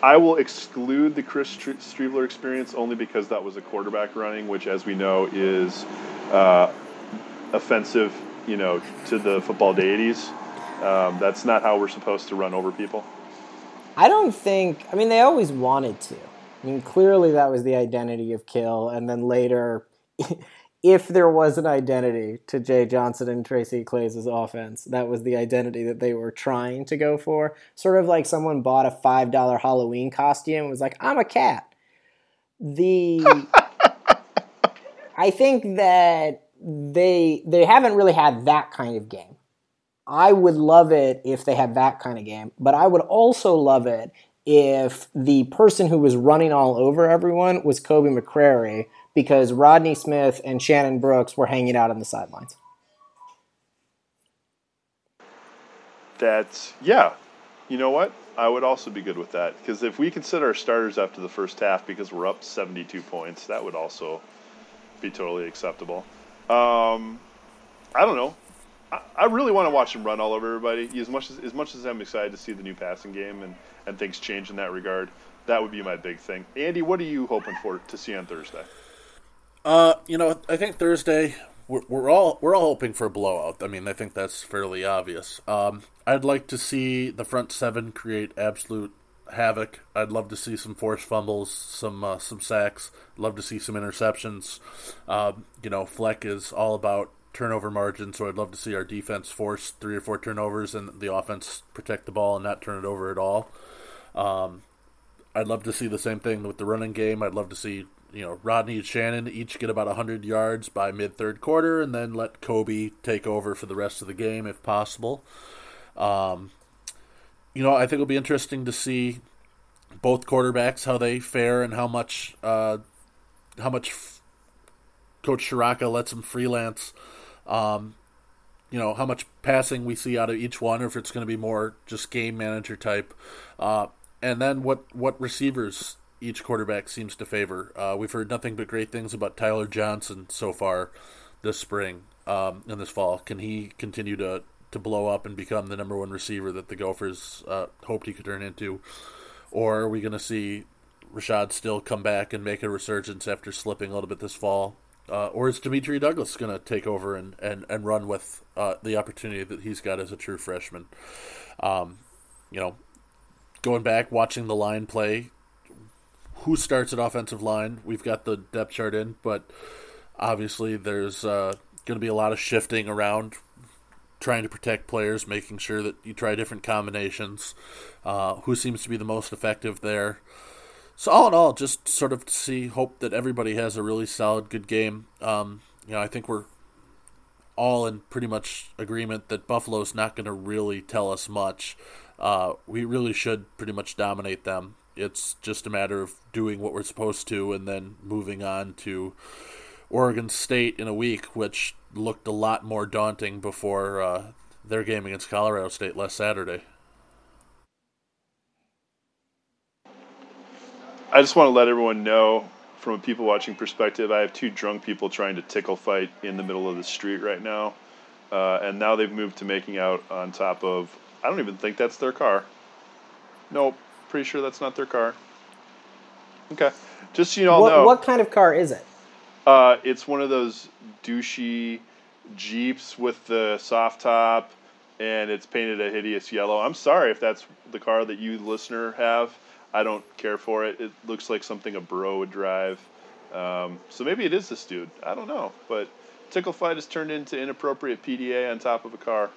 I will exclude the Chris Streveler experience only because that was a quarterback running, which, as we know, is uh, offensive, you know, to the football deities. Um, that's not how we're supposed to run over people. I don't think. I mean, they always wanted to. I mean, clearly that was the identity of Kill, and then later, if there was an identity to Jay Johnson and Tracy Claeys' offense, that was the identity that they were trying to go for. Sort of like someone bought a five dollar Halloween costume and was like, "I'm a cat." The I think that they they haven't really had that kind of game. I would love it if they had that kind of game, but I would also love it if the person who was running all over everyone was Kobe McCrary because Rodney Smith and Shannon Brooks were hanging out on the sidelines. That's, yeah. You know what? I would also be good with that because if we could set our starters after the first half because we're up 72 points, that would also be totally acceptable. Um, I don't know. I, really want to watch him run all over everybody. As much as as much as I'm excited to see the new passing game and, and things change in that regard, that would be my big thing. Andy, what are you hoping for to see on Thursday? Uh, you know, I think Thursday we're, we're all we're all hoping for a blowout. I mean, I think that's fairly obvious. Um, I'd like to see the front seven create absolute havoc. I'd love to see some forced fumbles, some uh, some sacks. love to see some interceptions. Um, you know, Fleck is all about turnover margin, so I'd love to see our defense force three or four turnovers and the offense protect the ball and not turn it over at all. Um, I'd love to see the same thing with the running game. I'd love to see you know Rodney and Shannon each get about hundred yards by mid third quarter, and then let Kobe take over for the rest of the game if possible. Um, you know, I think it'll be interesting to see both quarterbacks how they fare and how much uh, how much Coach Ciarrocca lets them freelance. Um, you know how much passing we see out of each one, or if it's going to be more just game manager type, uh, and then what what receivers each quarterback seems to favor. Uh, we've heard nothing but great things about Tyler Johnson so far this spring um, and this fall. Can he continue to to blow up and become the number one receiver that the Gophers uh, hoped he could turn into, or are we going to see Rashad still come back and make a resurgence after slipping a little bit this fall? Uh, or is Dimitri Douglas going to take over and, and, and run with uh, the opportunity that he's got as a true freshman? Um, you know, going back, watching the line play, who starts at offensive line? We've got the depth chart in, but obviously there's uh, going to be a lot of shifting around trying to protect players, making sure that you try different combinations. Uh, who seems to be the most effective there? So all in all, just sort of see, hope that everybody has a really solid, good game. Um, you know, I think we're all in pretty much agreement that Buffalo's not going to really tell us much. Uh, we really should pretty much dominate them. It's just a matter of doing what we're supposed to and then moving on to Oregon State in a week, which looked a lot more daunting before uh, their game against Colorado State last Saturday. I just want to let everyone know from a people watching perspective, I have two drunk people trying to tickle fight in the middle of the street right now. Uh, and now they've moved to making out on top of, I don't even think that's their car. Nope, pretty sure that's not their car. Okay. Just so you all what, know. What kind of car is it? Uh, it's one of those douchey Jeeps with the soft top, and it's painted a hideous yellow. I'm sorry if that's the car that you, listener, have. I don't care for it. It looks like something a bro would drive. Um, so maybe it is this dude. I don't know. But Tickle Fight has turned into inappropriate PDA on top of a car.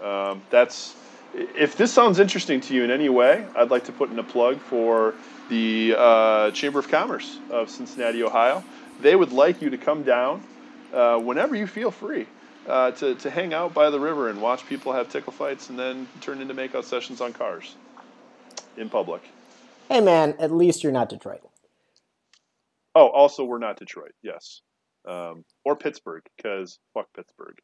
Um, that's if this sounds interesting to you in any way, I'd like to put in a plug for the uh, Chamber of Commerce of Cincinnati, Ohio. They would like you to come down uh, whenever you feel free uh, to, to hang out by the river and watch people have tickle fights and then turn into makeout sessions on cars in public. Hey, man, at least you're not Detroit. Oh, also, we're not Detroit, yes. Um, or Pittsburgh, because fuck Pittsburgh.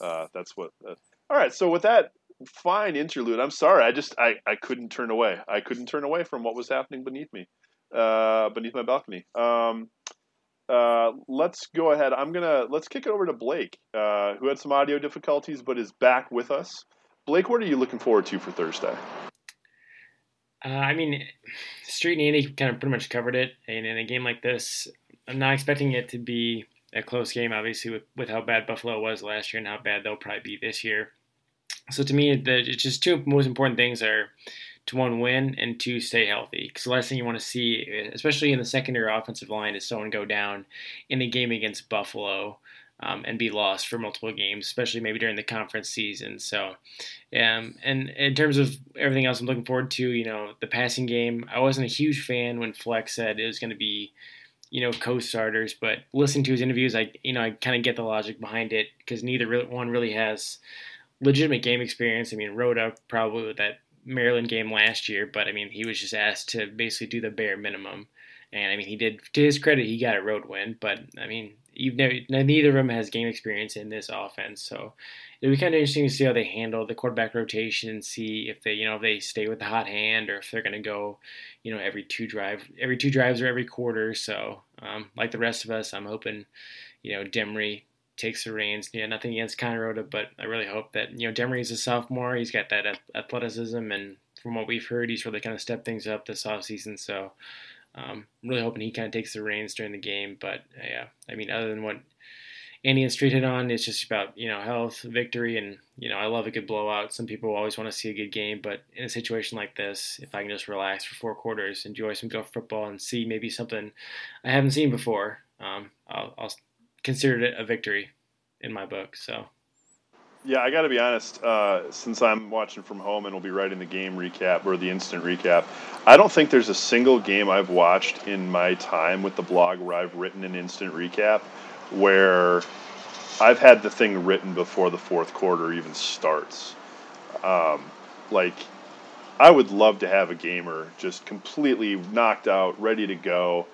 Uh, that's what. Uh, all right, so with that fine interlude, I'm sorry, I just I, I couldn't turn away. I couldn't turn away from what was happening beneath me, uh, beneath my balcony. Um, uh, let's go ahead. I'm gonna let's kick it over to Blake, uh, who had some audio difficulties but is back with us. Blake, what are you looking forward to for Thursday? Uh, I mean, Street and Andy kind of pretty much covered it. And in a game like this, I'm not expecting it to be a close game, obviously, with, with how bad Buffalo was last year and how bad they'll probably be this year. So to me, the, it's just two most important things are to one win and two stay healthy. Because the last thing you want to see, especially in the secondary offensive line, is someone go down in a game against Buffalo. Um, and be lost for multiple games, especially maybe during the conference season. So, um, and in terms of everything else, I'm looking forward to you know the passing game. I wasn't a huge fan when Fleck said it was going to be you know co-starters, but listening to his interviews, I you know I kind of get the logic behind it because neither one really has legitimate game experience. I mean, Rhoda probably with that Maryland game last year, but I mean, he was just asked to basically do the bare minimum. And I mean, he did. To his credit, he got a road win. But I mean, you've never, neither of them has game experience in this offense, so it'll be kind of interesting to see how they handle the quarterback rotation and see if they, you know, if they stay with the hot hand or if they're going to go, you know, every two drive, every two drives or every quarter. So, um, like the rest of us, I'm hoping, you know, Demry takes the reins. Yeah, nothing against Conrad, but I really hope that you know Demry is a sophomore. He's got that athleticism, and from what we've heard, he's really kind of stepped things up this offseason. So um, I'm really hoping he kind of takes the reins during the game. But uh, yeah, I mean, other than what Andy and Street hit on. It's just about you know health, victory, and you know I love a good blowout. Some people always want to see a good game, but in a situation like this, if I can just relax for four quarters, enjoy some Gopher football, and see maybe something I haven't seen before, um, I'll, I'll consider it a victory in my book. So. Yeah, I got to be honest. Uh, since I'm watching from home and will be writing the game recap or the instant recap, I don't think there's a single game I've watched in my time with the blog where I've written an instant recap where I've had the thing written before the fourth quarter even starts. Um, like, I would love to have a gamer just completely knocked out, ready to go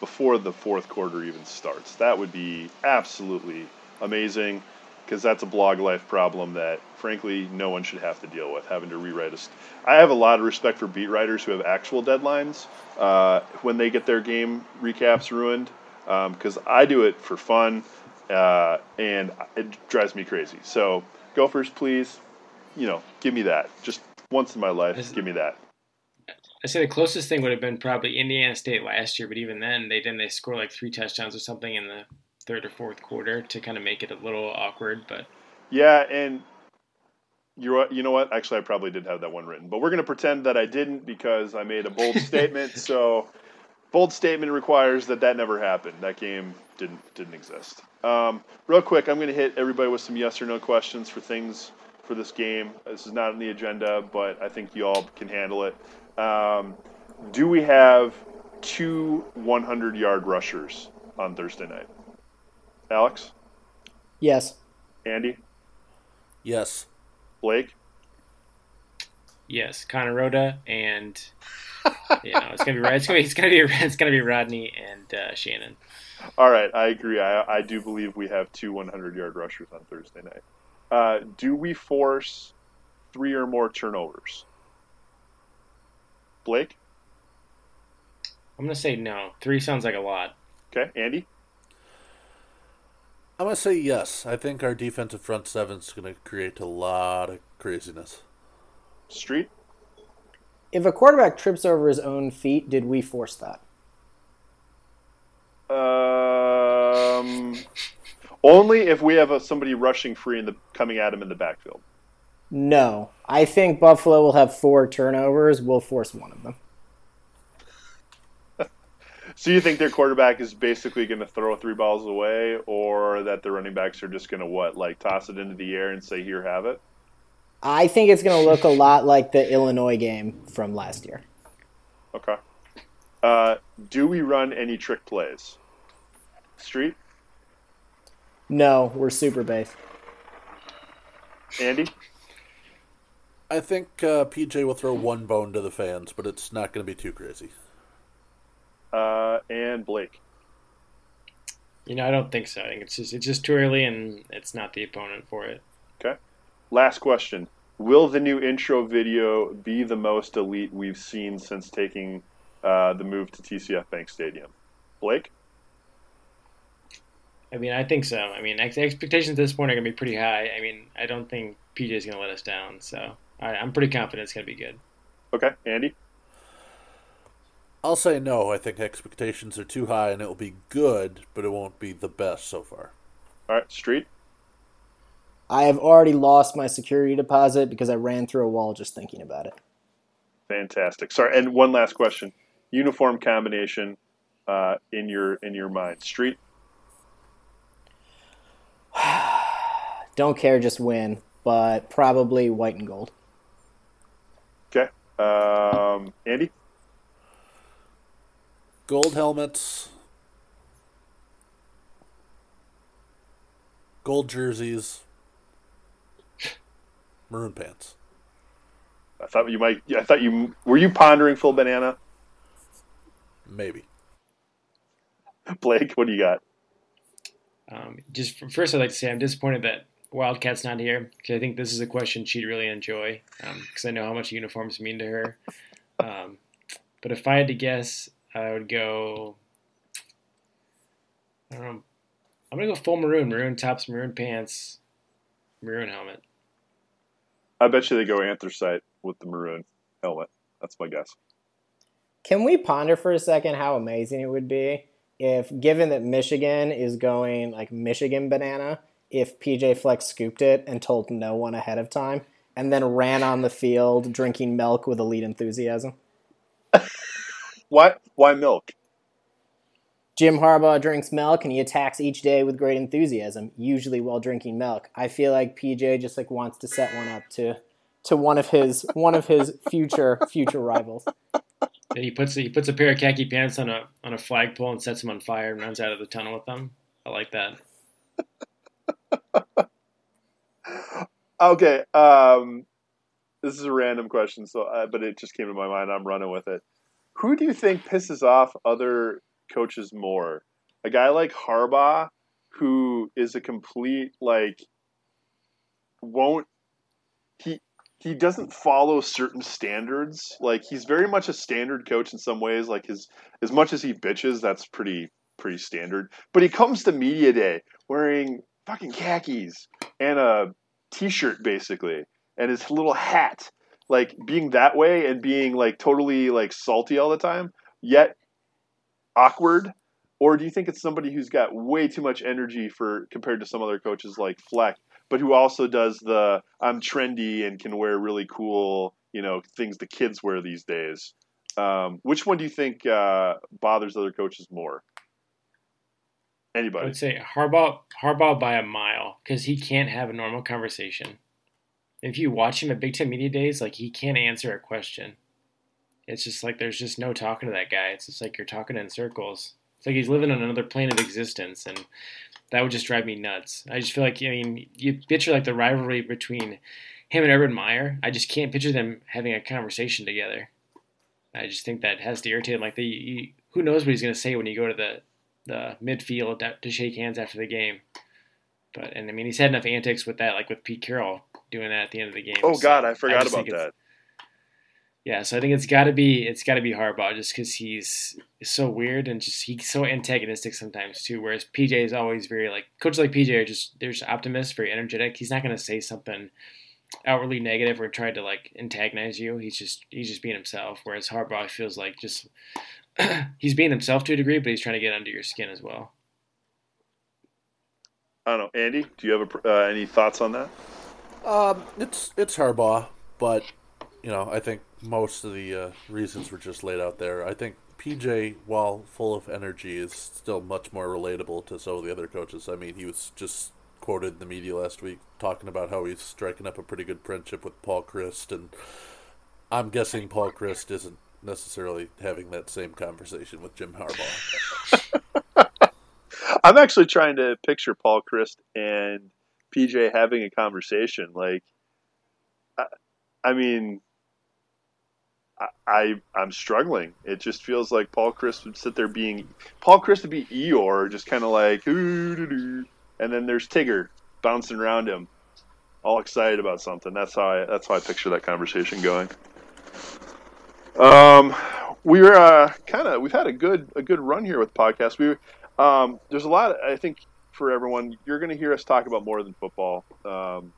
before the fourth quarter even starts. That would be absolutely amazing because that's a blog life problem that, frankly, no one should have to deal with. Having to rewrite a. St- I have a lot of respect for beat writers who have actual deadlines uh, when they get their game recaps ruined, because um, I do it for fun, uh, and it drives me crazy. So, Gophers, please, you know, give me that. Just once in my life, give me that. I say the closest thing would have been probably Indiana State last year, but even then, they didn't. They score like three touchdowns or something in the third or fourth quarter to kind of make it a little awkward. But yeah, and you you know what? Actually, I probably did have that one written, but we're going to pretend that I didn't because I made a bold statement. So, bold statement requires that that never happened. That game didn't didn't exist. Um, real quick, I'm going to hit everybody with some yes or no questions for things for this game. This is not on the agenda, but I think you all can handle it. Um, do we have two 100 yard rushers on Thursday night? Alex? Yes. Andy? Yes. Blake? Yes. Connor Rhoda and you know it's gonna be it's gonna be it's gonna be it's gonna be Rodney and uh, Shannon. All right, I agree. I, I do believe we have two 100 yard rushers on Thursday night. Uh, do we force three or more turnovers? Blake? I'm gonna say no. Three sounds like a lot. Okay, Andy. I'm gonna say yes. I think our defensive front seven is gonna create a lot of craziness. Street. If a quarterback trips over his own feet, did we force that? Um, only if we have a, somebody rushing free and coming at him in the backfield. No, I think Buffalo will have four turnovers. We'll force one of them. So you think their quarterback is basically going to throw three balls away, or that the running backs are just going to what, like toss it into the air and say, "Here, have it"? I think it's going to look a lot like the Illinois game from last year. Okay. Uh, do we run any trick plays? Street? No, we're super base. Andy? I think uh, PJ will throw one bone to the fans, but it's not going to be too crazy uh, and Blake. You know, I don't think so. I think it's just it's just too early, and it's not the opponent for it. Okay. Last question: Will the new intro video be the most elite we've seen since taking uh, the move to TCF Bank Stadium? Blake. I mean, I think so. I mean, expectations at this point are going to be pretty high. I mean, I don't think PJ is going to let us down, so I, I'm pretty confident it's going to be good. Okay, Andy. I'll say no. I think expectations are too high, and it will be good, but it won't be the best so far. All right, Street. I have already lost my security deposit because I ran through a wall just thinking about it. Fantastic. Sorry, and one last question: uniform combination uh, in your in your mind, Street. Don't care, just win, but probably white and gold. Okay, um, Andy gold helmets, gold jerseys, maroon pants. I thought you might. I thought you were you pondering full banana. Maybe. Blake, what do you got? Um, just first, I'd like to say I'm disappointed that Wildcat's not here because I think this is a question she'd really enjoy because um, I know how much uniforms mean to her. Um, but if I had to guess, I would go. I don't know. I'm gonna go full maroon, maroon tops, maroon pants, maroon helmet. I bet you they go anthracite with the maroon helmet. That's my guess. Can we ponder for a second how amazing it would be if given that Michigan is going like Michigan banana, if PJ Flex scooped it and told no one ahead of time, and then ran on the field drinking milk with elite enthusiasm. Why? Why milk? Jim Harbaugh drinks milk and he attacks each day with great enthusiasm, usually while drinking milk. I feel like PJ just like wants to set one up to to one of his one of his future future rivals. And he puts he puts a pair of khaki pants on a on a flagpole and sets them on fire and runs out of the tunnel with them. I like that. okay, um, this is a random question, so uh, but it just came to my mind. I'm running with it. Who do you think pisses off other coaches more? A guy like Harbaugh, who is a complete like won't he he doesn't follow certain standards. Like he's very much a standard coach in some ways. Like his as much as he bitches, that's pretty pretty standard. But he comes to media day wearing fucking khakis and a t-shirt basically and his little hat like being that way and being like totally like salty all the time yet awkward or do you think it's somebody who's got way too much energy for compared to some other coaches like Fleck but who also does the I'm trendy and can wear really cool you know things the kids wear these days um, which one do you think uh, bothers other coaches more Anybody? I would say Harbaugh, Harbaugh by a mile because he can't have a normal conversation. If you watch him at Big Ten Media Days, like he can't answer a question. It's just like there's just no talking to that guy. It's just like you're talking in circles. It's like he's living on another plane of existence, and that would just drive me nuts. I just feel like I mean, you picture like the rivalry between him and Urban Meyer. I just can't picture them having a conversation together. I just think that has to irritate him. Like the who knows what he's going to say when you go to the the midfield to shake hands after the game. But and I mean he's had enough antics with that, like with Pete Carroll doing that at the end of the game. Oh so God, I forgot I about that. Yeah, so I think it's got to be it's got to be Harbaugh just because he's so weird and just he's so antagonistic sometimes too. Whereas PJ is always very like coaches like PJ are just they're just optimists, very energetic. He's not going to say something outwardly negative or try to like antagonize you. He's just he's just being himself. Whereas Harbaugh feels like just he's being himself to a degree, but he's trying to get under your skin as well. I don't know, Andy. Do you have a, uh, any thoughts on that? Um, it's it's Harbaugh, but you know, I think most of the uh, reasons were just laid out there. I think PJ, while full of energy, is still much more relatable to some of the other coaches. I mean, he was just quoted in the media last week talking about how he's striking up a pretty good friendship with Paul Chryst, and I'm guessing Paul Chryst isn't necessarily having that same conversation with Jim Harbaugh. I'm actually trying to picture Paul Chryst and PJ having a conversation. Like, I, I mean, I, I am struggling. It just feels like Paul Chryst would sit there being Paul Chryst would be Eeyore, just kind of like, and then there's Tigger bouncing around him, all excited about something. That's how I that's how I picture that conversation going. Um, we're uh, kind of we've had a good a good run here with podcasts. We um, there's a lot. I think for everyone, you're going to hear us talk about more than football. Um,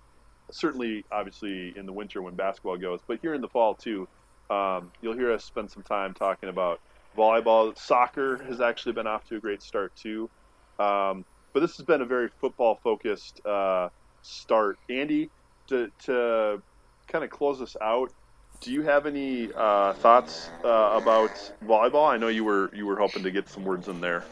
certainly, obviously, in the winter when basketball goes, but here in the fall too, um, you'll hear us spend some time talking about volleyball. Soccer has actually been off to a great start too. Um, but this has been a very football focused uh, start. Andy, to, to kind of close us out, do you have any uh, thoughts uh, about volleyball? I know you were you were hoping to get some words in there.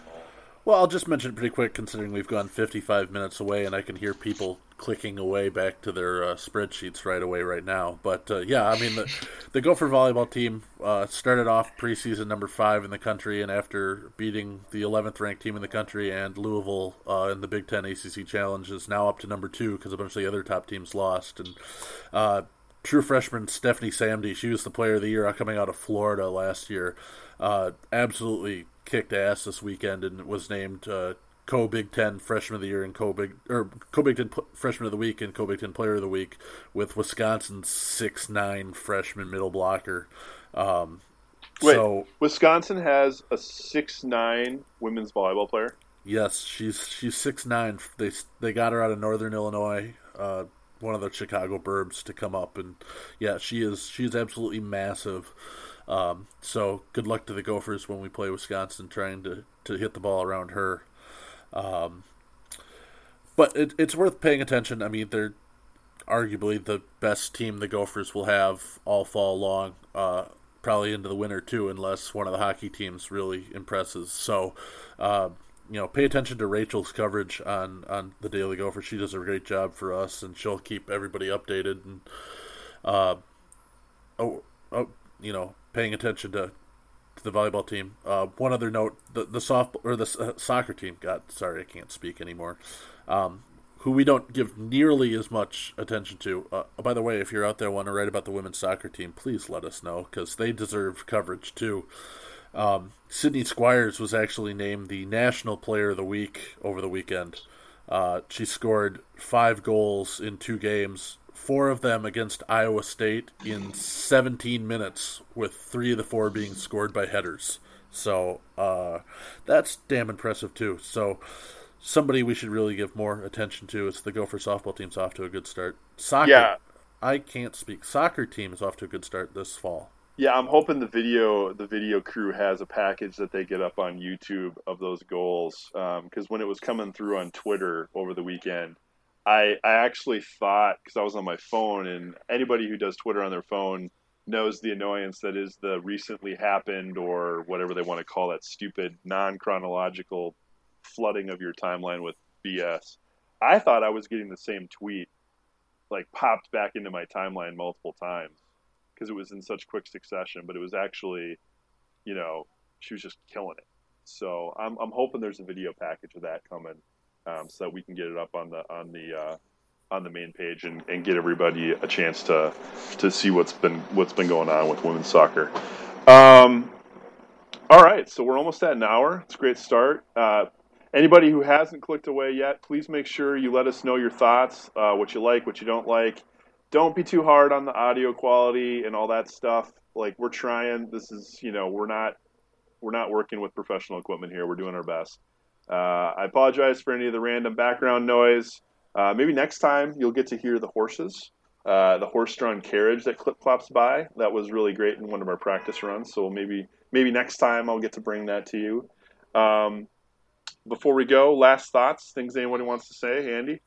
Well, I'll just mention it pretty quick, considering we've gone 55 minutes away, and I can hear people clicking away back to their uh, spreadsheets right away right now. But uh, yeah, I mean the the Gopher volleyball team uh, started off preseason number five in the country, and after beating the 11th ranked team in the country and Louisville uh, in the Big Ten ACC Challenge, is now up to number two because a bunch of the other top teams lost. And uh, true freshman Stephanie Samedy. She was the player of the year coming out of Florida last year. Uh, absolutely kicked ass this weekend and was named uh, co Big Ten Freshman of the Year and co Big or co Big Ten Freshman of the Week and co Big Ten Player of the Week with Wisconsin's six nine freshman middle blocker. Um, Wait, so Wisconsin has a six nine women's volleyball player. Yes, she's she's six nine. They they got her out of Northern Illinois. Uh, one of the Chicago Burbs to come up, and yeah, she is she's absolutely massive. Um, so good luck to the Gophers when we play Wisconsin, trying to to hit the ball around her. Um, but it, it's worth paying attention. I mean, they're arguably the best team the Gophers will have all fall long, uh, probably into the winter too, unless one of the hockey teams really impresses. So, uh, you know, pay attention to Rachel's coverage on on the Daily Gopher. She does a great job for us, and she'll keep everybody updated. And uh, oh, oh, you know, paying attention to, to the volleyball team. Uh, one other note: the the soft or the uh, soccer team. got sorry, I can't speak anymore. Um, who we don't give nearly as much attention to. Uh, by the way, if you're out there want to write about the women's soccer team, please let us know because they deserve coverage too. Um, Sydney Squires was actually named the National Player of the Week over the weekend. Uh, she scored five goals in two games, four of them against Iowa State in 17 minutes, with three of the four being scored by headers. So uh, that's damn impressive too. So somebody we should really give more attention to is the Gopher softball team's off to a good start. Soccer, yeah. I can't speak. Soccer team is off to a good start this fall. Yeah, I'm hoping the video the video crew has a package that they get up on YouTube of those goals because um, when it was coming through on Twitter over the weekend, I I actually thought because I was on my phone and anybody who does Twitter on their phone knows the annoyance that is the recently happened or whatever they want to call that stupid non chronological flooding of your timeline with BS. I thought I was getting the same tweet like popped back into my timeline multiple times because it was in such quick succession, but it was actually, you know, she was just killing it. So I'm, I'm hoping there's a video package of that coming, um, so that we can get it up on the on the uh, on the main page and, and get everybody a chance to to see what's been what's been going on with women's soccer. Um, all right, so we're almost at an hour. It's a great start. Uh, anybody who hasn't clicked away yet, please make sure you let us know your thoughts, uh, what you like, what you don't like don't be too hard on the audio quality and all that stuff. Like we're trying. This is you know we're not we're not working with professional equipment here. We're doing our best. Uh, I apologize for any of the random background noise. Uh, maybe next time you'll get to hear the horses, uh, the horse-drawn carriage that clip clops by. That was really great in one of our practice runs. So maybe maybe next time I'll get to bring that to you. Um, before we go, last thoughts, things anybody wants to say, Andy.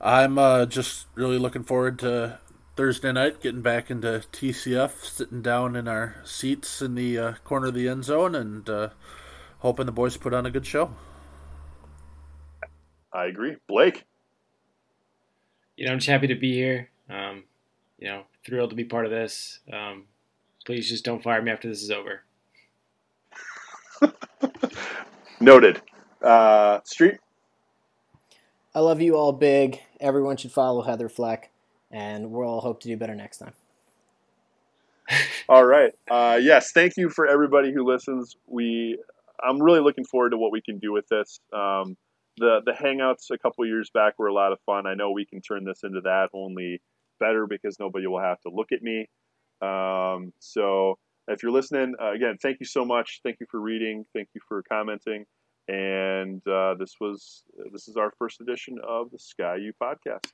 I'm uh, just really looking forward to Thursday night, getting back into TCF, sitting down in our seats in the uh, corner of the end zone, and uh, hoping the boys put on a good show. I agree, Blake. You know, I'm just happy to be here. Um, you know, thrilled to be part of this. Um, please just don't fire me after this is over. Noted. Uh, Street. I love you all big. Everyone should follow Heather Fleck, and we'll hope to do better next time. all right. Uh, yes, thank you for everybody who listens. We, I'm really looking forward to what we can do with this. Um, the the hangouts a couple years back were a lot of fun. I know we can turn this into that only better because nobody will have to look at me. Um, so if you're listening, uh, again, thank you so much. Thank you for reading. Thank you for commenting. And uh, this was this is our first edition of the Sky U podcast.